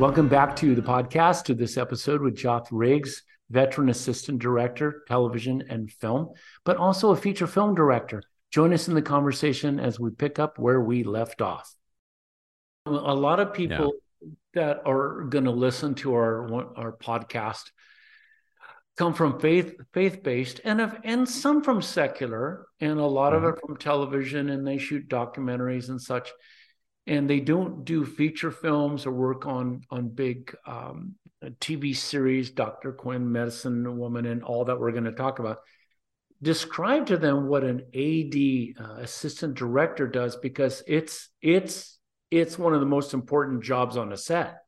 Welcome back to the podcast, to this episode with Joth Riggs, veteran assistant director, television and film, but also a feature film director. Join us in the conversation as we pick up where we left off. A lot of people yeah. that are going to listen to our our podcast come from faith faith based and of, and some from secular and a lot mm-hmm. of it from television and they shoot documentaries and such and they don't do feature films or work on on big um, TV series, Dr. Quinn, Medicine Woman, and all that we're going to talk about. Describe to them what an AD uh, assistant director does because it's it's it's one of the most important jobs on a set.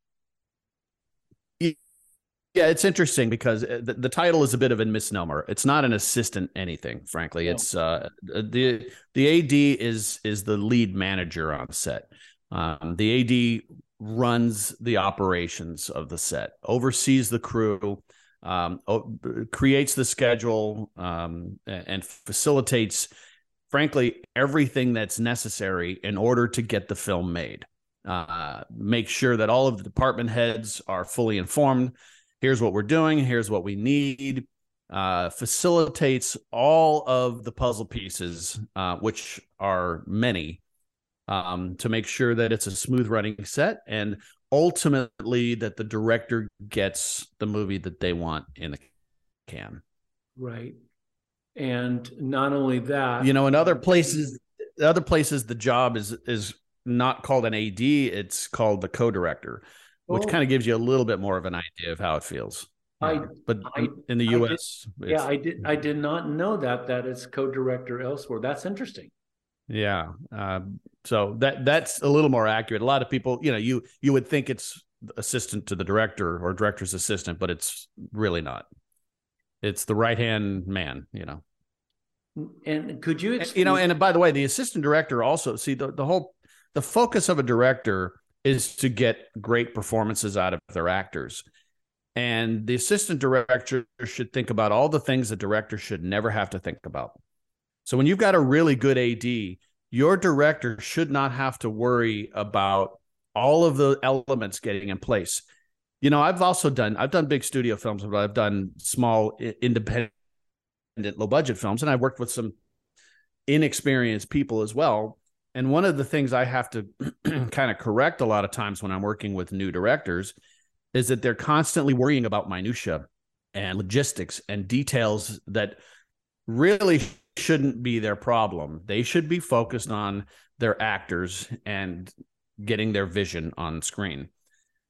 Yeah, it's interesting because uh, the, the, title is a bit of a misnomer. It's not an assistant anything, frankly. It's uh, the the AD is is the lead manager on set. Um, the AD runs the operations of the set, oversees the crew, um, creates the schedule, um, and facilitates, frankly, everything that's necessary in order to get the film made. Uh, make sure that all of the department heads are fully informed here's what we're doing, here's what we need. Uh, facilitates all of the puzzle pieces, uh, which are many, um, to make sure that it's a smooth running set and ultimately that the director gets the movie that they want in the can. Right. And not only that, you know, in other places, other places, the job is is not called an AD; it's called the co-director which oh. kind of gives you a little bit more of an idea of how it feels. I, but I, in the U.S., did, yeah, I did. I did not know that that it's co-director elsewhere. That's interesting. Yeah, uh, so that that's a little more accurate. A lot of people, you know, you you would think it's assistant to the director or director's assistant, but it's really not. It's the right hand man, you know. And could you, explain- you know, and by the way, the assistant director also see the the whole the focus of a director is to get great performances out of their actors. And the assistant director should think about all the things the director should never have to think about. So when you've got a really good AD, your director should not have to worry about all of the elements getting in place. You know, I've also done I've done big studio films, but I've done small independent low budget films and I've worked with some inexperienced people as well and one of the things I have to kind of correct a lot of times when I'm working with new directors is that they're constantly worrying about minutia and logistics and details that really shouldn't be their problem. They should be focused on their actors and getting their vision on screen.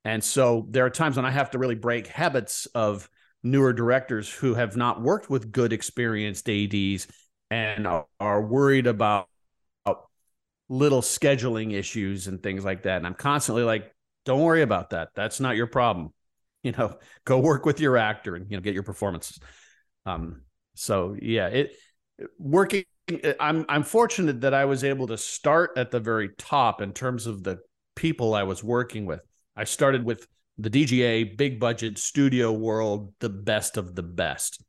And so there are times when I have to really break habits of newer directors who have not worked with good experienced ADs and are worried about little scheduling issues and things like that. And I'm constantly like, don't worry about that. That's not your problem. You know, go work with your actor and you know get your performances. Um, so yeah, it working. I'm I'm fortunate that I was able to start at the very top in terms of the people I was working with. I started with the DGA, big budget studio world, the best of the best.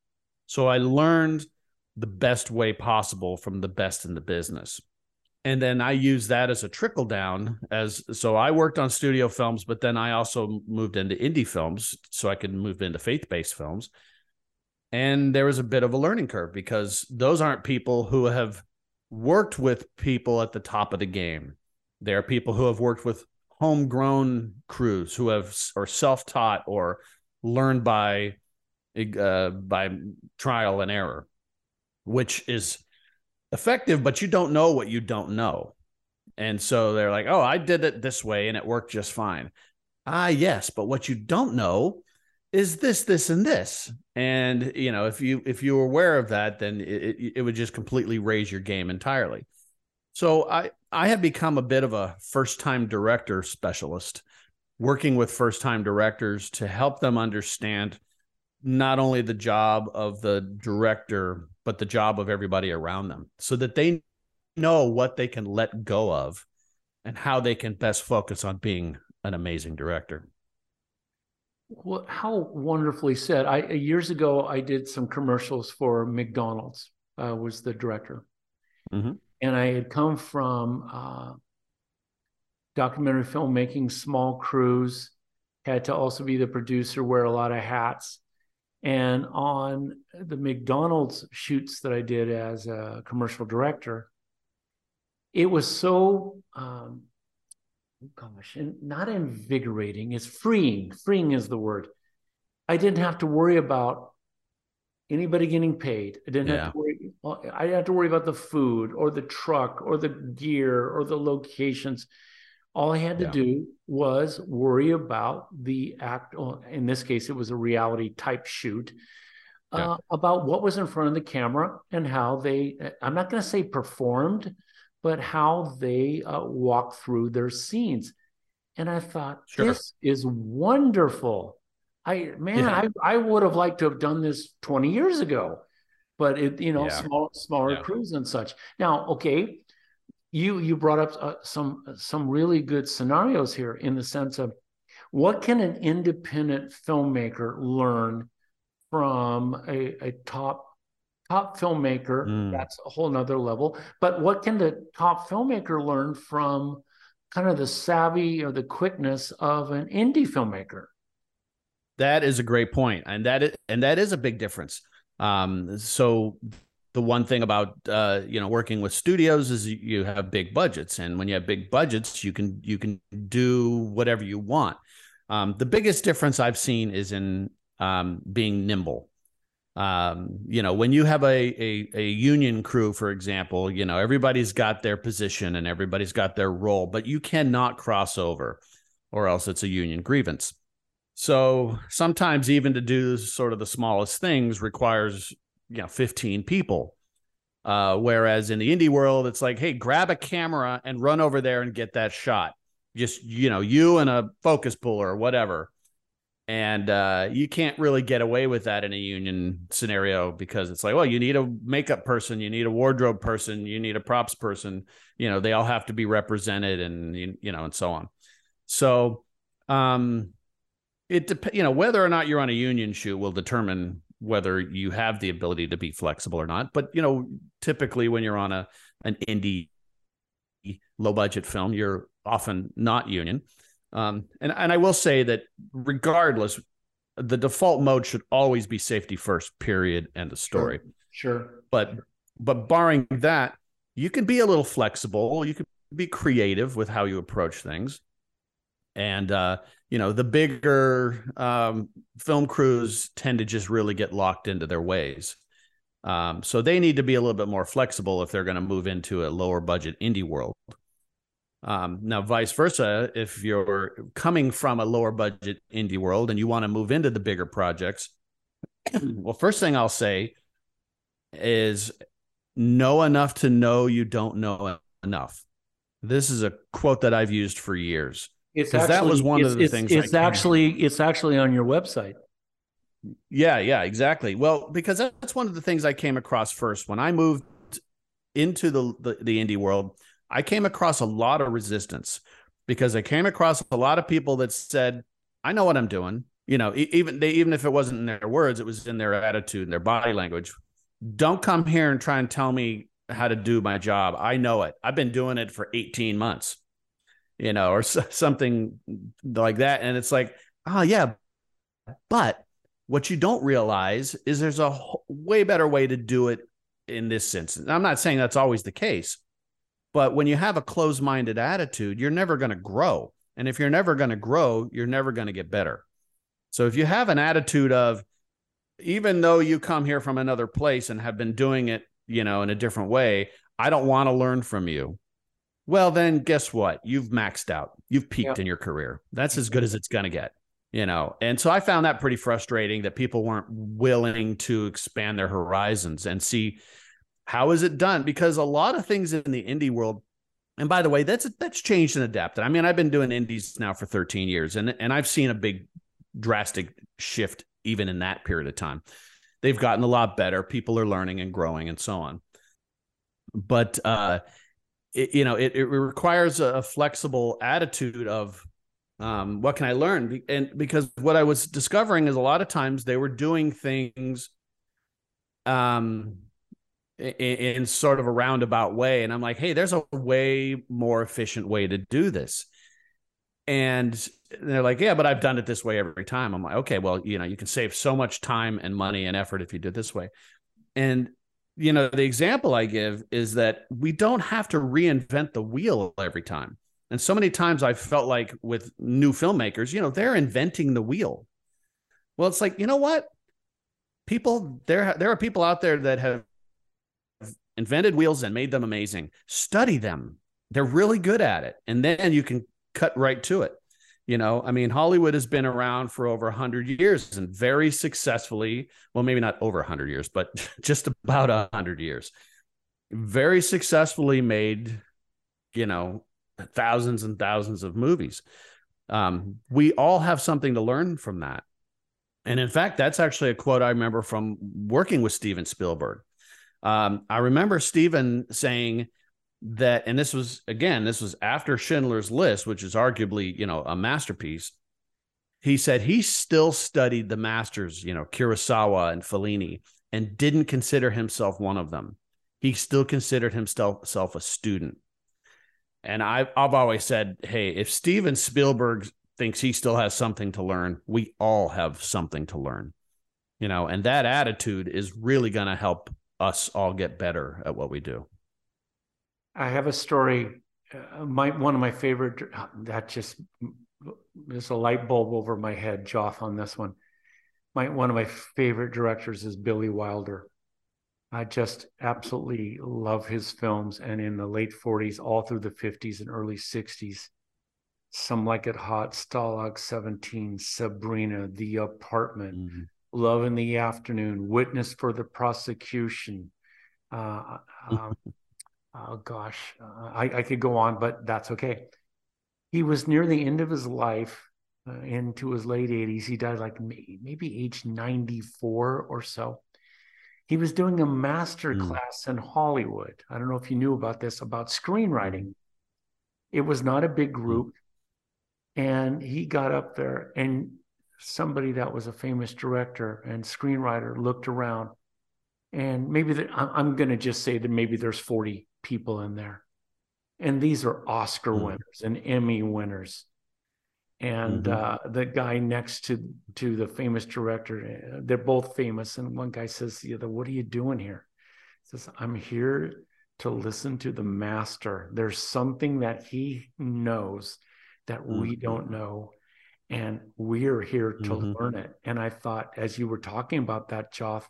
So I learned the best way possible from the best in the business and then I use that as a trickle down as so I worked on studio films, but then I also moved into indie films so I could move into faith based films. And there was a bit of a learning curve because those aren't people who have worked with people at the top of the game. They are people who have worked with homegrown crews who have or self taught or learned by uh, by trial and error, which is effective, but you don't know what you don't know. And so they're like, oh, I did it this way and it worked just fine. Ah, yes, but what you don't know is this, this, and this. And you know, if you if you were aware of that, then it, it would just completely raise your game entirely. So I I have become a bit of a first time director specialist working with first time directors to help them understand not only the job of the director, but the job of everybody around them so that they know what they can let go of and how they can best focus on being an amazing director. Well, how wonderfully said. I years ago I did some commercials for McDonald's. Uh, was the director, mm-hmm. and I had come from uh, documentary filmmaking, small crews. Had to also be the producer, wear a lot of hats. And on the McDonald's shoots that I did as a commercial director, it was so um, oh gosh, and not invigorating. It's freeing. Freeing is the word. I didn't have to worry about anybody getting paid. I didn't yeah. have to worry. I didn't have to worry about the food or the truck or the gear or the locations. All I had to yeah. do was worry about the act. In this case, it was a reality type shoot. Yeah. Uh, about what was in front of the camera and how they, I'm not going to say performed, but how they uh, walk through their scenes. And I thought, sure. this is wonderful. I man, yeah. I, I would have liked to have done this 20 years ago, but it, you know, small, smaller crews and such. Now, okay, you you brought up uh, some some really good scenarios here in the sense of what can an independent filmmaker learn from a, a top top filmmaker, mm. that's a whole nother level. But what can the top filmmaker learn from kind of the savvy or the quickness of an indie filmmaker? That is a great point, and that is, and that is a big difference. Um, so the one thing about uh, you know working with studios is you have big budgets, and when you have big budgets, you can you can do whatever you want. Um, the biggest difference I've seen is in um, being nimble um, you know, when you have a, a, a union crew, for example, you know everybody's got their position and everybody's got their role, but you cannot cross over, or else it's a union grievance. So sometimes even to do sort of the smallest things requires you know 15 people. Uh, whereas in the indie world, it's like, hey, grab a camera and run over there and get that shot. Just you know, you and a focus puller or whatever and uh, you can't really get away with that in a union scenario because it's like well you need a makeup person you need a wardrobe person you need a props person you know they all have to be represented and you know and so on so um it dep- you know whether or not you're on a union shoot will determine whether you have the ability to be flexible or not but you know typically when you're on a an indie low budget film you're often not union um, and and I will say that regardless, the default mode should always be safety first. Period. End of story. Sure. sure. But but barring that, you can be a little flexible. You can be creative with how you approach things. And uh, you know, the bigger um, film crews tend to just really get locked into their ways. Um, so they need to be a little bit more flexible if they're going to move into a lower budget indie world. Um, now, vice versa, if you're coming from a lower budget indie world and you want to move into the bigger projects, well, first thing I'll say is know enough to know you don't know enough. This is a quote that I've used for years. Because that was one of the it's, things. It's actually it's actually on your website. Yeah, yeah, exactly. Well, because that's one of the things I came across first when I moved into the, the, the indie world I came across a lot of resistance because I came across a lot of people that said, I know what I'm doing. You know, even they, even if it wasn't in their words, it was in their attitude and their body language. Don't come here and try and tell me how to do my job. I know it. I've been doing it for 18 months, you know, or something like that. And it's like, oh, yeah. But what you don't realize is there's a way better way to do it in this instance. I'm not saying that's always the case, but when you have a closed minded attitude, you're never going to grow. And if you're never going to grow, you're never going to get better. So if you have an attitude of, even though you come here from another place and have been doing it, you know, in a different way, I don't want to learn from you. Well, then guess what? You've maxed out. You've peaked in your career. That's as good as it's going to get, you know. And so I found that pretty frustrating that people weren't willing to expand their horizons and see how is it done? Because a lot of things in the indie world and by the way, that's that's changed and adapted. I mean, I've been doing indies now for 13 years, and and I've seen a big drastic shift even in that period of time. They've gotten a lot better. People are learning and growing and so on. But uh, it, you know, it, it requires a flexible attitude of um, what can I learn? And because what I was discovering is a lot of times they were doing things um in, in, sort of a roundabout way. And I'm like, hey, there's a way more efficient way to do this. And they're like, yeah, but I've done it this way every time. I'm like, okay, well, you know, you can save so much time and money and effort if you do it this way. And you know, the example I give is that we don't have to reinvent the wheel every time. And so many times I felt like with new filmmakers, you know, they're inventing the wheel. Well, it's like, you know what? People there there are people out there that have invented wheels and made them amazing. Study them. They're really good at it. And then you can cut right to it. You know, I mean, Hollywood has been around for over 100 years and very successfully, well, maybe not over 100 years, but just about 100 years, very successfully made, you know, thousands and thousands of movies. Um, we all have something to learn from that. And in fact, that's actually a quote I remember from working with Steven Spielberg. Um, I remember Steven saying that, and this was again, this was after Schindler's List, which is arguably, you know, a masterpiece. He said he still studied the masters, you know, Kurosawa and Fellini, and didn't consider himself one of them. He still considered himself a student. And I've, I've always said, hey, if Steven Spielberg thinks he still has something to learn, we all have something to learn. You know, and that attitude is really going to help us all get better at what we do. I have a story. Uh, my one of my favorite that just there's a light bulb over my head, Joth, on this one. My one of my favorite directors is Billy Wilder. I just absolutely love his films, and in the late '40s, all through the '50s and early '60s, some like it hot, Stalag 17, Sabrina, The Apartment, mm-hmm. Love in the Afternoon, Witness for the Prosecution. Uh, um, oh gosh, uh, I, I, could go on, but that's okay. He was near the end of his life, uh, into his late 80s. He died like maybe age 94 or so. He was doing a master mm. class in Hollywood. I don't know if you knew about this about screenwriting. It was not a big group. And he got up there and somebody that was a famous director and screenwriter looked around and maybe the, I'm going to just say that maybe there's 40 people in there. And these are Oscar mm-hmm. winners and Emmy winners. And mm-hmm. uh, the guy next to to the famous director, they're both famous. And one guy says the other, "What are you doing here?" He says, "I'm here to listen to the master. There's something that he knows that mm-hmm. we don't know, and we're here to mm-hmm. learn it. And I thought, as you were talking about that, Joth,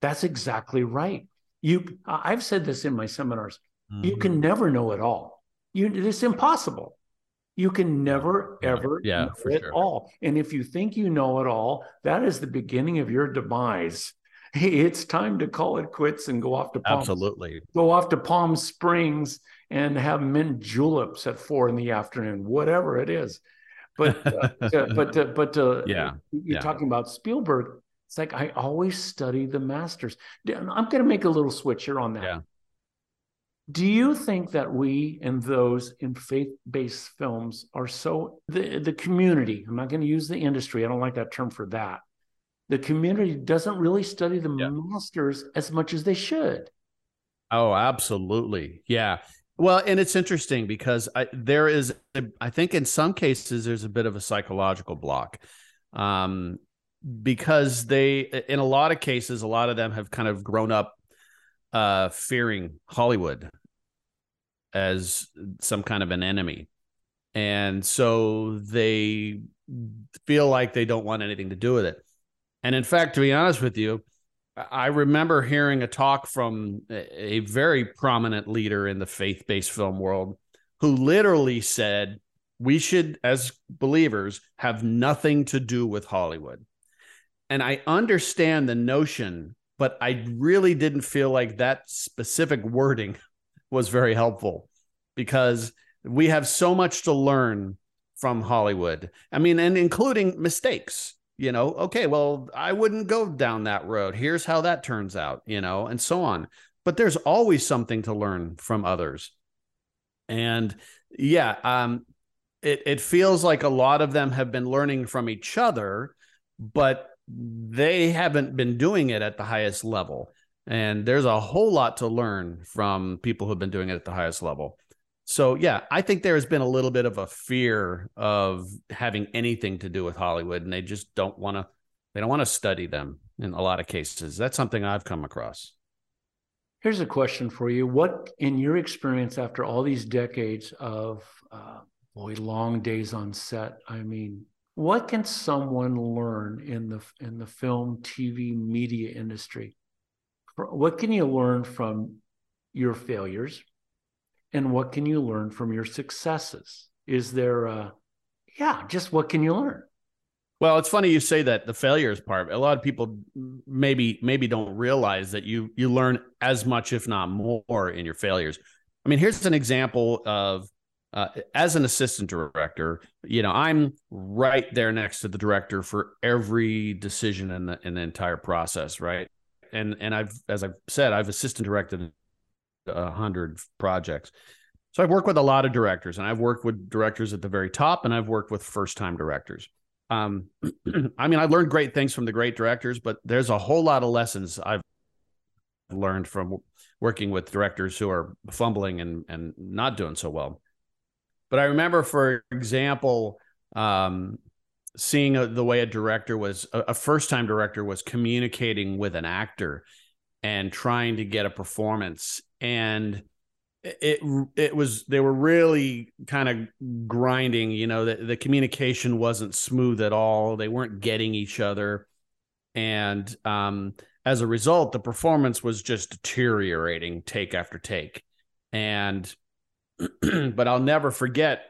that's exactly right. You, I've said this in my seminars. Mm-hmm. You can never know it all. You, it's impossible. You can never ever yeah, know it sure. all. And if you think you know it all, that is the beginning of your demise. It's time to call it quits and go off to Palm, absolutely go off to Palm Springs and have mint juleps at four in the afternoon, whatever it is. But uh, but uh, but uh, yeah, you're yeah. talking about Spielberg. It's like I always study the masters. I'm going to make a little switch here on that. Yeah. Do you think that we and those in faith-based films are so the the community? I'm not going to use the industry. I don't like that term for that. The community doesn't really study the yeah. masters as much as they should. Oh, absolutely. Yeah. Well, and it's interesting because I, there is, I think in some cases, there's a bit of a psychological block. Um, because they, in a lot of cases, a lot of them have kind of grown up uh, fearing Hollywood as some kind of an enemy. And so they feel like they don't want anything to do with it. And in fact, to be honest with you, I remember hearing a talk from a very prominent leader in the faith based film world who literally said, We should, as believers, have nothing to do with Hollywood. And I understand the notion, but I really didn't feel like that specific wording was very helpful. because we have so much to learn from Hollywood. I mean, and including mistakes. You know, okay, well, I wouldn't go down that road. Here's how that turns out, you know, and so on. But there's always something to learn from others. And yeah, um, it, it feels like a lot of them have been learning from each other, but they haven't been doing it at the highest level. And there's a whole lot to learn from people who've been doing it at the highest level. So yeah, I think there has been a little bit of a fear of having anything to do with Hollywood, and they just don't want to. They don't want to study them in a lot of cases. That's something I've come across. Here's a question for you: What, in your experience, after all these decades of uh, boy, long days on set, I mean, what can someone learn in the in the film, TV, media industry? What can you learn from your failures? and what can you learn from your successes? Is there a, yeah, just what can you learn? Well, it's funny you say that the failures part. A lot of people maybe maybe don't realize that you you learn as much, if not more, in your failures. I mean, here's an example of uh, as an assistant director, you know, I'm right there next to the director for every decision in the in the entire process, right? And and I've as I've said, I've assistant directed a hundred projects. So I've worked with a lot of directors, and I've worked with directors at the very top, and I've worked with first time directors. Um, I mean, I learned great things from the great directors, but there's a whole lot of lessons I've learned from working with directors who are fumbling and and not doing so well. But I remember, for example, um, seeing a, the way a director was a, a first time director was communicating with an actor and trying to get a performance. And it it was they were really kind of grinding you know the, the communication wasn't smooth at all. They weren't getting each other. And um, as a result the performance was just deteriorating take after take. And but i'll never forget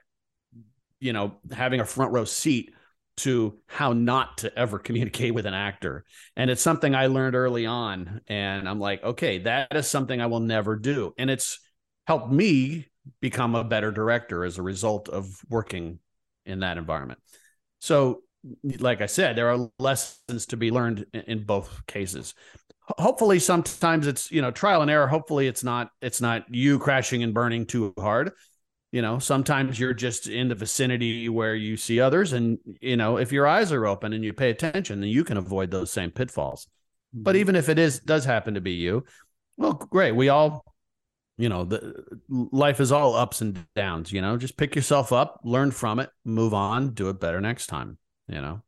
you know having a front row seat to how not to ever communicate with an actor. And it's something I learned early on. And I'm like, okay, that is something I will never do. And it's helped me become a better director as a result of working in that environment. So, like I said, there are lessons to be learned in, both cases. Hopefully, sometimes it's you know trial and error. Hopefully, it's not it's not you crashing and burning too hard. You know sometimes you're just in the vicinity where you see others and you know if your eyes are open and you pay attention then you can avoid those same pitfalls. Mm-hmm. but even if it is does happen to be you well great. We all you know the life is all ups and downs you know just pick yourself up learn from it move on do it better next time you know.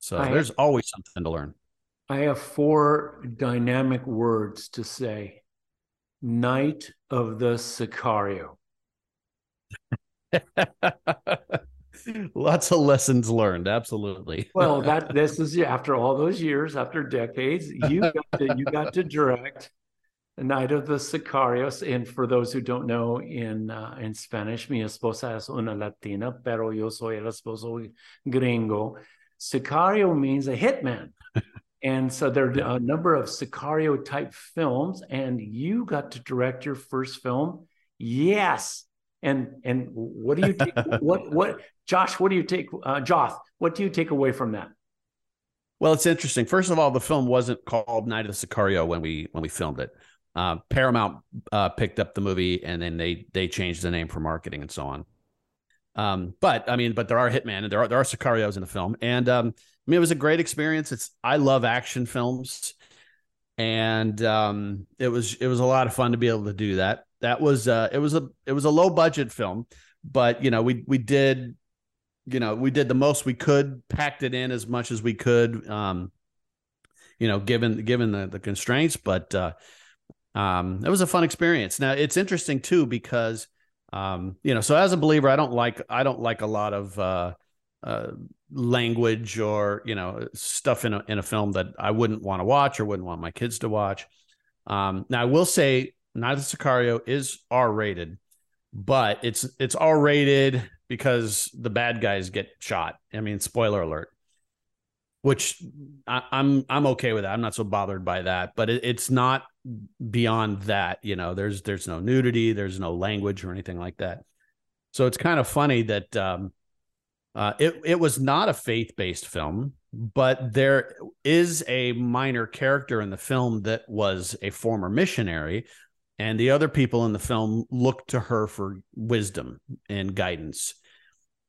So I there's always something to learn i have four dynamic words to say night of the sicario Lots of lessons learned. Absolutely. well, that this is after all those years, after decades, you got to, you got to direct Night of the Sicarios. And for those who don't know, in uh, in Spanish, mi esposa es una latina, pero yo soy el esposo gringo. Sicario means a hitman. and so there are a number of Sicario type films, and you got to direct your first film. Yes, and and what do you take, what what Josh? What do you take, uh, Joth? What do you take away from that? Well, it's interesting. First of all, the film wasn't called Night of the Sicario when we when we filmed it. Uh, Paramount uh, picked up the movie and then they they changed the name for marketing and so on. Um, but I mean, but there are hitman and there are there are Sicarios in the film, and um, I mean, it was a great experience. It's I love action films, and um, it was it was a lot of fun to be able to do that. That was uh it was a it was a low budget film but you know we we did you know we did the most we could packed it in as much as we could um you know given given the, the constraints. But uh um it was a fun experience. Now it's interesting too because um you know so as a believer i don't like i don't like a lot of uh uh language or you know stuff in a in a film that i wouldn't want to watch or wouldn't want my kids to watch um now i will say the Sicario is R rated, but it's it's R rated because the bad guys get shot. I mean, spoiler alert. Which I, am I'm, I'm okay with that. I'm not so bothered by that. But it, it's not beyond that. You know, there's there's no nudity, there's no language or anything like that. So it's kind of funny that um, uh, it it was not a faith based film, but there is a minor character in the film that was a former missionary, and the other people in the film looked to her for wisdom and guidance.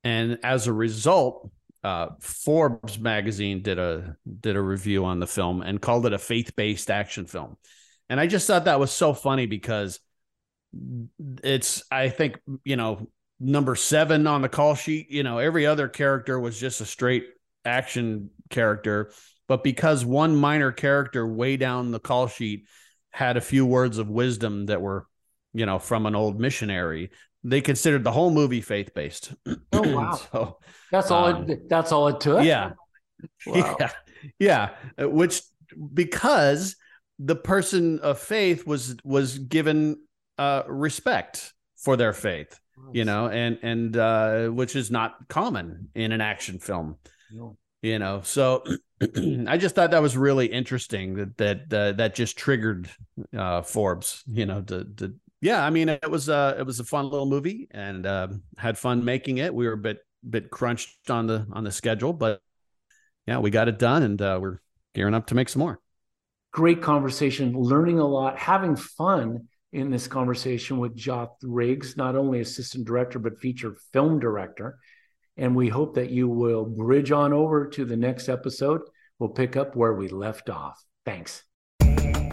And as a result, uh, Forbes magazine did a did a review on the film and called it a faith based action film. And I just thought that was so funny because it's I think you know number seven on the call sheet. You know every other character was just a straight action character, but because one minor character way down the call sheet had a few words of wisdom that were you know from an old missionary they considered the whole movie faith based. Oh wow! so, that's all. Um, it, that's all it took. Yeah, wow. yeah, yeah. Which because the person of faith was was given uh, respect for their faith, you know, and and uh, which is not common in an action film. No. You know, so I just thought that was really interesting that that uh, that just triggered uh, Forbes, you know, to to yeah, I mean, it was uh, it was a fun little movie and uh, had fun making it. We were a bit bit crunched on the on the schedule, but yeah, we got it done, and uh, we're gearing up to make some more. Great conversation, learning a lot, having fun in this conversation with Joth Riggs, not only assistant director but feature film director. And we hope that you will bridge on over to the next episode. We'll pick up where we left off. Thanks.